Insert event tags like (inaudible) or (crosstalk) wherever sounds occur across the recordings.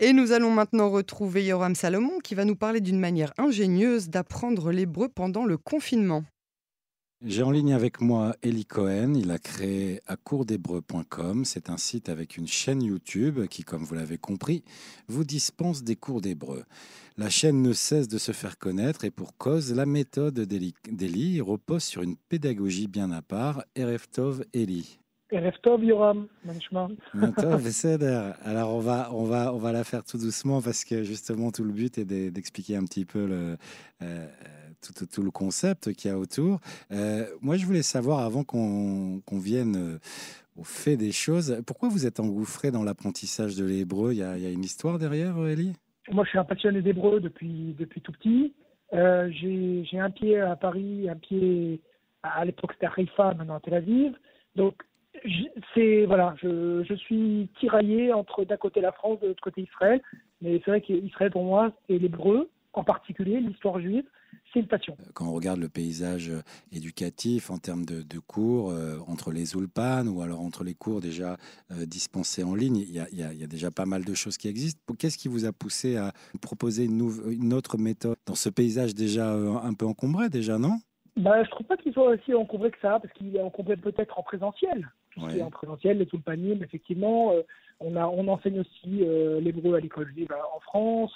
Et nous allons maintenant retrouver Yoram Salomon qui va nous parler d'une manière ingénieuse d'apprendre l'hébreu pendant le confinement. J'ai en ligne avec moi Eli Cohen. Il a créé acoursdhébreu.com. C'est un site avec une chaîne YouTube qui, comme vous l'avez compris, vous dispense des cours d'hébreu. La chaîne ne cesse de se faire connaître et pour cause, la méthode d'Eli repose sur une pédagogie bien à part. Ereftov Eli. Ereftov Yoram, (laughs) Alors on va, on, va, on va la faire tout doucement parce que justement tout le but est d'expliquer un petit peu le, euh, tout, tout, le concept qu'il y a autour. Euh, moi, je voulais savoir, avant qu'on vienne euh, au fait des choses, pourquoi vous êtes engouffré dans l'apprentissage de l'hébreu? Il, y, a une histoire derrière, Elie? Moi, je suis un passionné d'hébreu depuis, depuis tout petit. Euh, J'ai un pied à Paris, un pied à, l'époque c'était à Haïfa, maintenant à Tel Aviv. Donc, c'est voilà, je, je, suis tiraillé entre d'un côté la France, de l'autre côté Israël. Mais c'est vrai qu'Israël pour moi et l'hébreu, en particulier l'histoire juive, c'est une passion. Euh, quand on regarde le paysage euh, éducatif en termes de, cours, euh, entre les ulpan ou alors entre les cours déjà dispensés en ligne, il y, a, déjà pas mal de choses qui existent. Qu'est-ce qui vous a poussé à proposer une, une, autre méthode dans ce paysage déjà un peu encombré déjà, non? Bah, Je trouve pas qu'il soit aussi encombré que ça, parce qu'il est encombré peut-être en présentiel. en présentiel, les tulpaniers, mais effectivement, on, a, on enseigne aussi l'hébreu à l'école juive en France.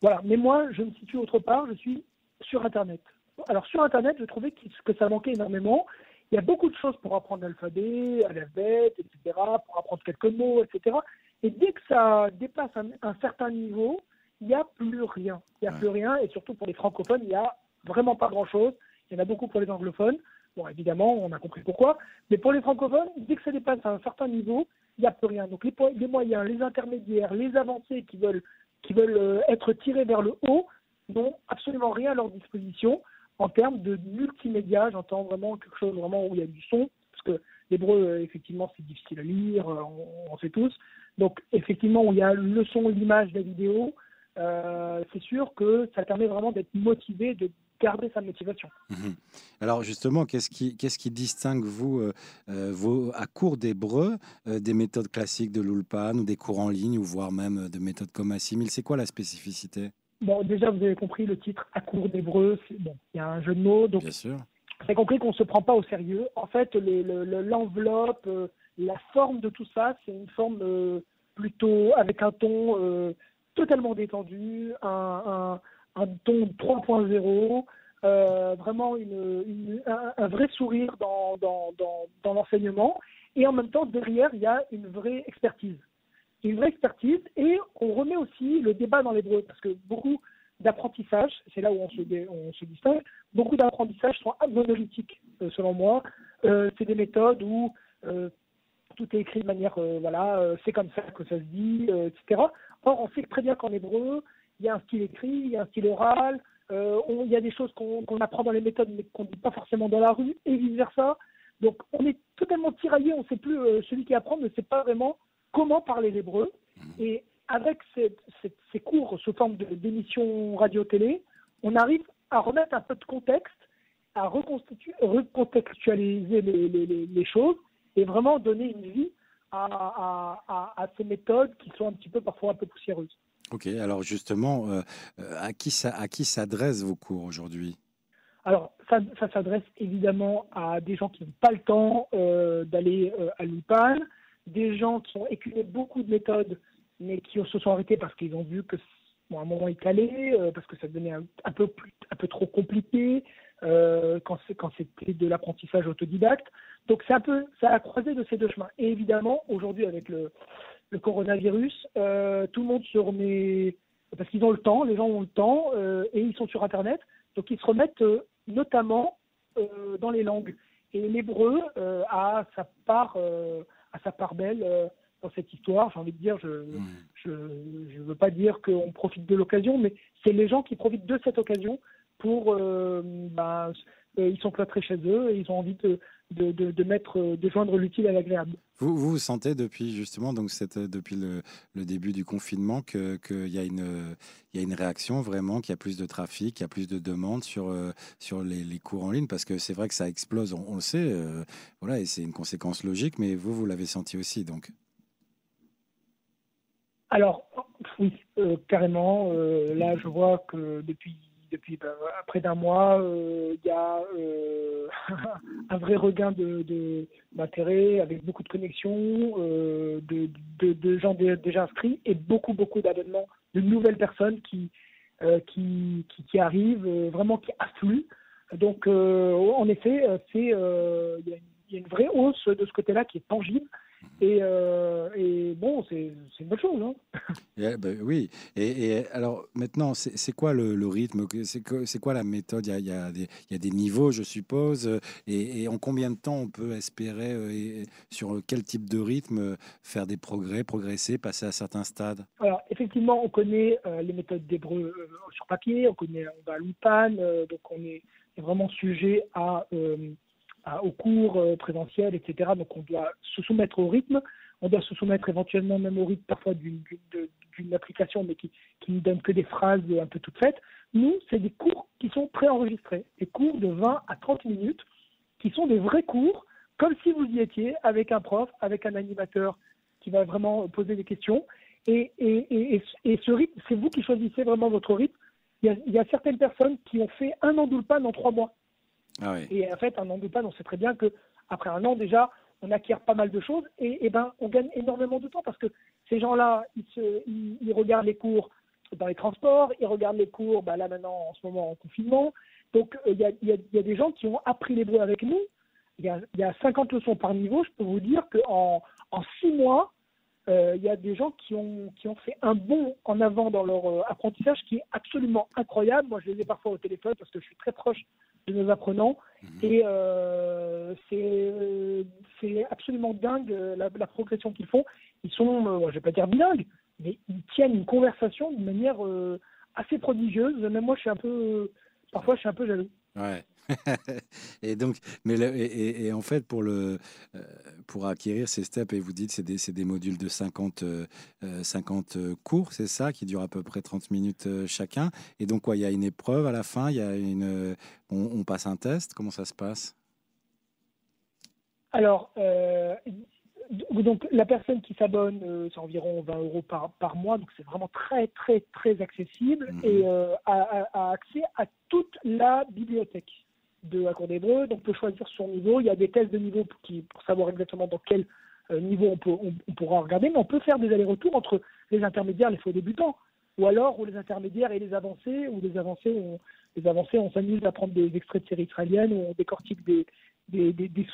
Voilà. Mais moi, je me situe autre part. Je suis sur Internet. Alors sur Internet, je trouvais que ça manquait énormément. Il y a beaucoup de choses pour apprendre l'alphabet, l'alphabet, etc., pour apprendre quelques mots, etc. Et dès que ça dépasse un, certain niveau, il n'y a plus rien. Il n'y a plus rien, et surtout pour les francophones, il n'y a vraiment pas grand-chose. Il y en a beaucoup pour les anglophones. Bon, évidemment, on a compris pourquoi. Mais pour les francophones, dès que ça dépasse un certain niveau, il n'y a plus rien. Donc les, moyens, les intermédiaires, les avancées qui veulent, qui veulent euh, être tirés vers le haut, n'ont absolument rien à leur disposition en termes de multimédia. J'entends vraiment quelque chose vraiment où il y a du son, parce que l'hébreu, euh, effectivement, c'est difficile à lire, euh, on, sait tous. Donc, effectivement, où il y a le son, l'image, la vidéo, c'est sûr que ça permet vraiment d'être motivé, de garder sa motivation. Mhm. Alors justement, qu'est-ce qui, qu'est-ce qui distingue vous, vos, à cours d'hébreu des méthodes classiques de l'Ulpan ou des cours en ligne ou voire même de méthodes comme Assimil? C'est quoi la spécificité? Bon, déjà, vous avez compris le titre à court d'hébreu. Bon, il y a un jeu de mots. Donc, Bien sûr. Vous avez compris qu'on ne se prend pas au sérieux. En fait, l'enveloppe, euh, la forme de tout ça, c'est une forme euh, plutôt avec un ton euh, totalement détendu, un, un, un ton 3.0. vraiment une, un, vrai sourire dans, dans, dans, l'enseignement et en même temps derrière il y a une vraie expertise une vraie expertise et on remet aussi le débat dans l'hébreu parce que beaucoup d'apprentissage, c'est là où on se, on se distingue, beaucoup d'apprentissages sont monolithiques euh, selon moi. Euh, c'est des méthodes où euh, tout est écrit de manière, voilà, c'est comme ça que ça se dit, etc. Or, on sait très bien qu'en hébreu, il y a un style écrit, il y a un style oral, il y a des choses qu'on apprend dans les méthodes mais qu'on ne dit pas forcément dans la rue et vice-versa. Donc, on est totalement tiraillé, on ne sait plus, celui qui apprend ne sait pas vraiment comment parler l'hébreu. Mhm. Et avec ces cours sous forme d'émissions radio-télé, on arrive à remettre un peu de contexte, à recontextualiser les, choses et vraiment donner une vie à, ces méthodes qui sont un petit peu parfois un peu poussiéreuses. Ok, alors justement, euh, euh, à qui s'adressent vos cours aujourd'hui? Alors, ça, s'adresse évidemment à des gens qui n'ont pas le temps euh, d'aller à l'UPAN, des gens qui ont éculé beaucoup de méthodes, mais qui se sont arrêtés parce qu'ils ont vu que bon, un moment il calait, euh, parce que ça devenait un, peu trop compliqué quand, quand c'était de l'apprentissage autodidacte. Donc c'est un peu, ça a croisé de ces deux chemins. Et évidemment, aujourd'hui avec le, le coronavirus, euh, tout le monde se remet parce qu'ils ont le temps, les gens ont le temps et ils sont sur Internet, donc ils se remettent notamment dans les langues. Et l'hébreu a sa part à sa part belle euh, dans cette histoire. J'ai envie de dire, je ne hmm. je, veux pas dire qu'on profite de l'occasion, mais c'est les gens qui profitent de cette occasion pour, euh, bah, euh, ils sont cloîtrés chez eux et ils ont envie de, de, de, mettre, de joindre l'utile à l'agréable. Vous, vous, sentez depuis justement donc cette, depuis le, le début du confinement qu'il que y, a une, y a une réaction vraiment, qu'il y a plus de trafic, qu'il y a plus de demandes sur, sur les, les, cours en ligne? Parce que c'est vrai que ça explose, on, le sait, voilà, et c'est une conséquence logique, mais vous, vous l'avez senti aussi donc. Alors, oui, carrément. là, je vois que depuis depuis ben, près d'un mois, euh, il y a euh, (laughs) un vrai regain de, d'intérêt avec beaucoup de connexions, euh, de, de, gens déjà inscrits et beaucoup, beaucoup d'abonnements de nouvelles personnes qui, qui, qui, arrivent, vraiment qui affluent. Donc, en effet, il y, a une vraie hausse de ce côté-là qui est tangible. Et, euh, et, bon, c'est une bonne chose. Hein (laughs) ben oui. Et, et, alors maintenant, c'est quoi le, le rythme? C'est quoi la méthode? Il y, a, il, y a des, il y, a, des, niveaux, je suppose. Et, et, en combien de temps on peut espérer, euh, sur quel type de rythme, faire des progrès, progresser, passer à certains stades? Alors effectivement, on connaît euh, les méthodes d'hébreu sur papier, on connaît, on va à l'UPAN, donc on est, vraiment sujet à aux cours euh, présentiels, etc. Donc on doit se soumettre au rythme, on doit se soumettre éventuellement même au rythme parfois d'une application, mais qui, qui ne donne que des phrases un peu toutes faites. Nous, c'est des cours qui sont préenregistrés, des cours de 20 à 30 minutes, qui sont des vrais cours, comme si vous y étiez, avec un prof, avec un animateur qui va vraiment poser des questions. Et, et, et, ce rythme, c'est vous qui choisissez vraiment votre rythme. Il y, a, il y a certaines personnes qui ont fait un an d'Ulpan en trois mois. Ah et en fait, un an de panne, on sait très bien que après un an déjà, on acquiert pas mal de choses et, ben on gagne énormément de temps parce que ces gens-là, ils, regardent les cours dans les transports, ils regardent les cours, ben là maintenant en ce moment en confinement. Donc euh, il y, a, des gens qui ont appris les l'hébreu avec nous. Il y a, y a 50 leçons par niveau. Je peux vous dire qu'en en six mois, il y a des gens qui ont, qui ont fait un bond en avant dans leur euh, apprentissage qui est absolument incroyable. Moi, je les ai parfois au téléphone parce que je suis très proche de nos apprenants. Mhm. Et euh, c'est absolument dingue la, progression qu'ils font. Ils sont, je ne vais pas dire bilingues, mais ils tiennent une conversation d'une manière assez prodigieuse. Même moi, je suis un peu, parfois, je suis un peu jaloux. Ouais. (laughs) et donc, mais et, en fait, pour, le, euh, pour acquérir ces steps, et vous dites c'est des, des modules de 50, 50 euh, euh, cours, c'est ça, qui durent à peu près 30 minutes chacun. Et donc, quoi, il y a une épreuve à la fin, il y a une, on, passe un test, comment ça se passe? Alors, donc la personne qui s'abonne, euh, c'est environ 20 euros par, par mois, donc c'est vraiment très très très accessible mhm. et euh, a, accès à toute la bibliothèque de la Cour d'Hébreu. Donc on peut choisir son niveau. Il y a des tests de niveau pour, savoir exactement dans quel euh, niveau on, peut, on, pourra regarder, mais on peut faire des allers-retours entre les intermédiaires, les faux débutants, ou alors ou les intermédiaires et les avancés, ou les avancés, on, les avancés, on s'amuse à prendre des extraits de séries israéliennes, ou on décortique des, des,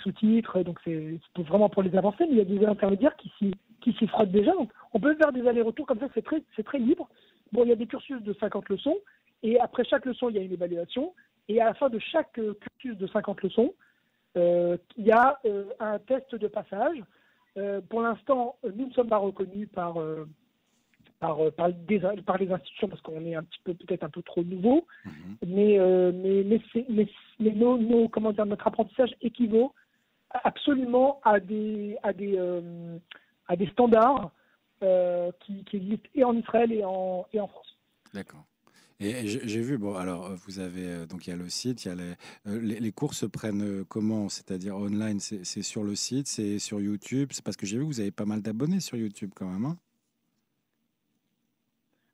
sous-titres, donc c'est vraiment pour les avancer, mais il y a des intermédiaires qui s'y qui s'y frottent déjà. Donc on peut faire des allers-retours comme ça, c'est très c'est très libre. Bon, il y a des cursus de 50 leçons et après chaque leçon, il y a une évaluation et à la fin de chaque euh, cursus de 50 leçons, euh, il y a euh, un test de passage. pour l'instant, nous ne sommes pas reconnus par par, par, par les institutions parce qu'on est un petit peu peut-être un peu trop nouveau, mhm. mais, euh, mais, mais, mais, nos, comment dire, notre apprentissage équivaut absolument à des, à des, euh, à des standards qui, qui, existent et en Israël et en, et en France. D'accord. Et j'ai vu, bon, alors vous avez, donc il y a le site, il y a les, les, les cours se prennent comment? C'est-à-dire online, c'est sur le site, c'est sur YouTube C'est parce que j'ai vu que vous avez pas mal d'abonnés sur YouTube quand même. Hein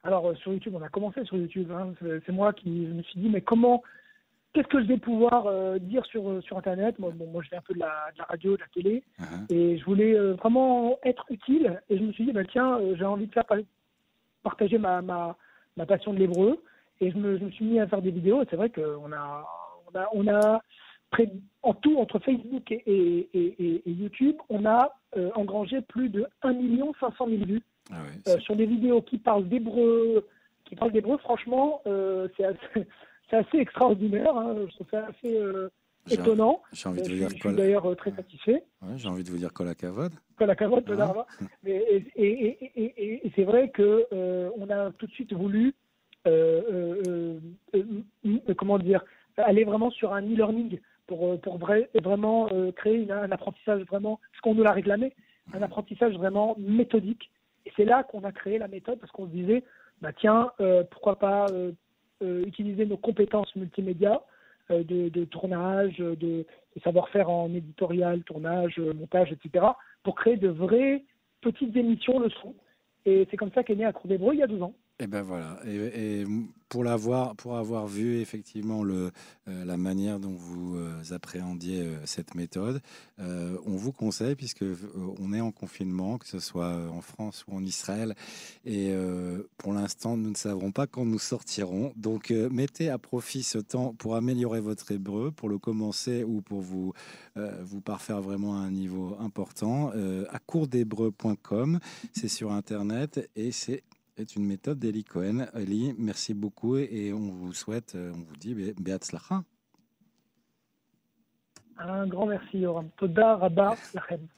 alors sur YouTube, on a commencé sur YouTube. Hein. C'est moi qui me suis dit, mais comment, qu'est-ce que je vais pouvoir euh, dire sur, sur Internet? Moi, bon, moi, je fais un peu de la, de la radio, de la télé, uh-huh. et je voulais vraiment être utile. Et je me suis dit, bah, tiens, j'ai envie de faire partager ma, ma, ma passion de l'hébreu. Et je me, je me, suis mis à faire des vidéos. C'est vrai qu'on a, on a, on a près, en tout, entre Facebook et, et, et, et YouTube, on a engrangé plus de 1 500 000 vues. Ah euh, sur des vidéos qui parlent d'hébreu, qui parlent d'hébreu, franchement, euh, c'est assez, (laughs) assez, extraordinaire. Hein. Je trouve ça assez euh, étonnant. J'ai envie de vous dire je suis d'ailleurs très satisfait. Ouais, j'ai envie de vous dire ah. Et, et, et, et c'est vrai que on a tout de suite voulu, comment dire, aller vraiment sur un e-learning pour, pour vrai, vraiment créer un apprentissage vraiment, ce qu'on nous l'a réclamé, un apprentissage vraiment méthodique et c'est là qu'on a créé la méthode parce qu'on se disait, bah tiens, euh, pourquoi pas euh, euh, utiliser nos compétences multimédia de, tournage, de, savoir-faire en éditorial, tournage, montage, etc., pour créer de vraies petites émissions leçons Et c'est comme ça qu'est né à Cour d'Hébreu il y a 12 ans. Et ben voilà. Et, pour l'avoir, pour avoir vu effectivement euh, la manière dont vous euh, appréhendiez euh, cette méthode, on vous conseille puisque on est en confinement, que ce soit en France ou en Israël, et pour l'instant nous ne savons pas quand nous sortirons. Donc mettez à profit ce temps pour améliorer votre hébreu, pour le commencer ou pour vous vous parfaire vraiment à un niveau important. à courdhébreu.com, c'est sur internet et c'est est une méthode d'Eli Cohen. Eli, merci beaucoup et on vous souhaite, euh, on vous dit Beatzlacha. Un grand merci, Yoram. Toda Rabba Lachem.